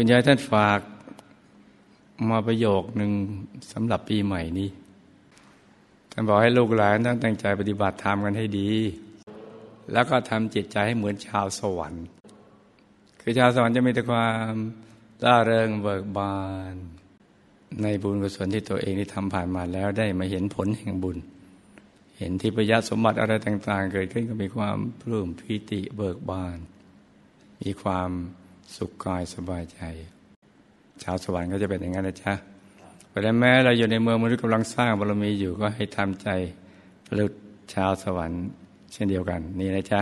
คุณยายท่านฝากมาประโยคหนึ่งสำหรับปีใหม่นี้ ท่านบอกให้ลูกหลานต้องตั้งใจปฏิบัติธรรมกันให้ดี แล้วก็ทำจิตใจให้เหมือนชาวสวรรค์ คือชาวสวรรค์จะมีแต่ความร่าเริงเบิกบาน ในบุญกุศลที่ตัวเองที่ทำผ่านมาแล้วได้มาเห็นผลแห่งบุญ เห็นที่ประยัสมบัติอะไรต่าง ๆ เกิดขึ้นก็มีความปลื้มพิติเบิกบาน มีความ สุขกายสบายใจ ชาวสวรรค์ก็จะเป็นอย่างนั้นนะจ๊ะเพราะนั้นแม้เราอยู่ในเมืองมนุษย์กำลังสร้างบารมีอยู่ก็ให้ทำใจหลุชาวสวรรค์เช่นเดียวกัน นี่นะจ๊ะ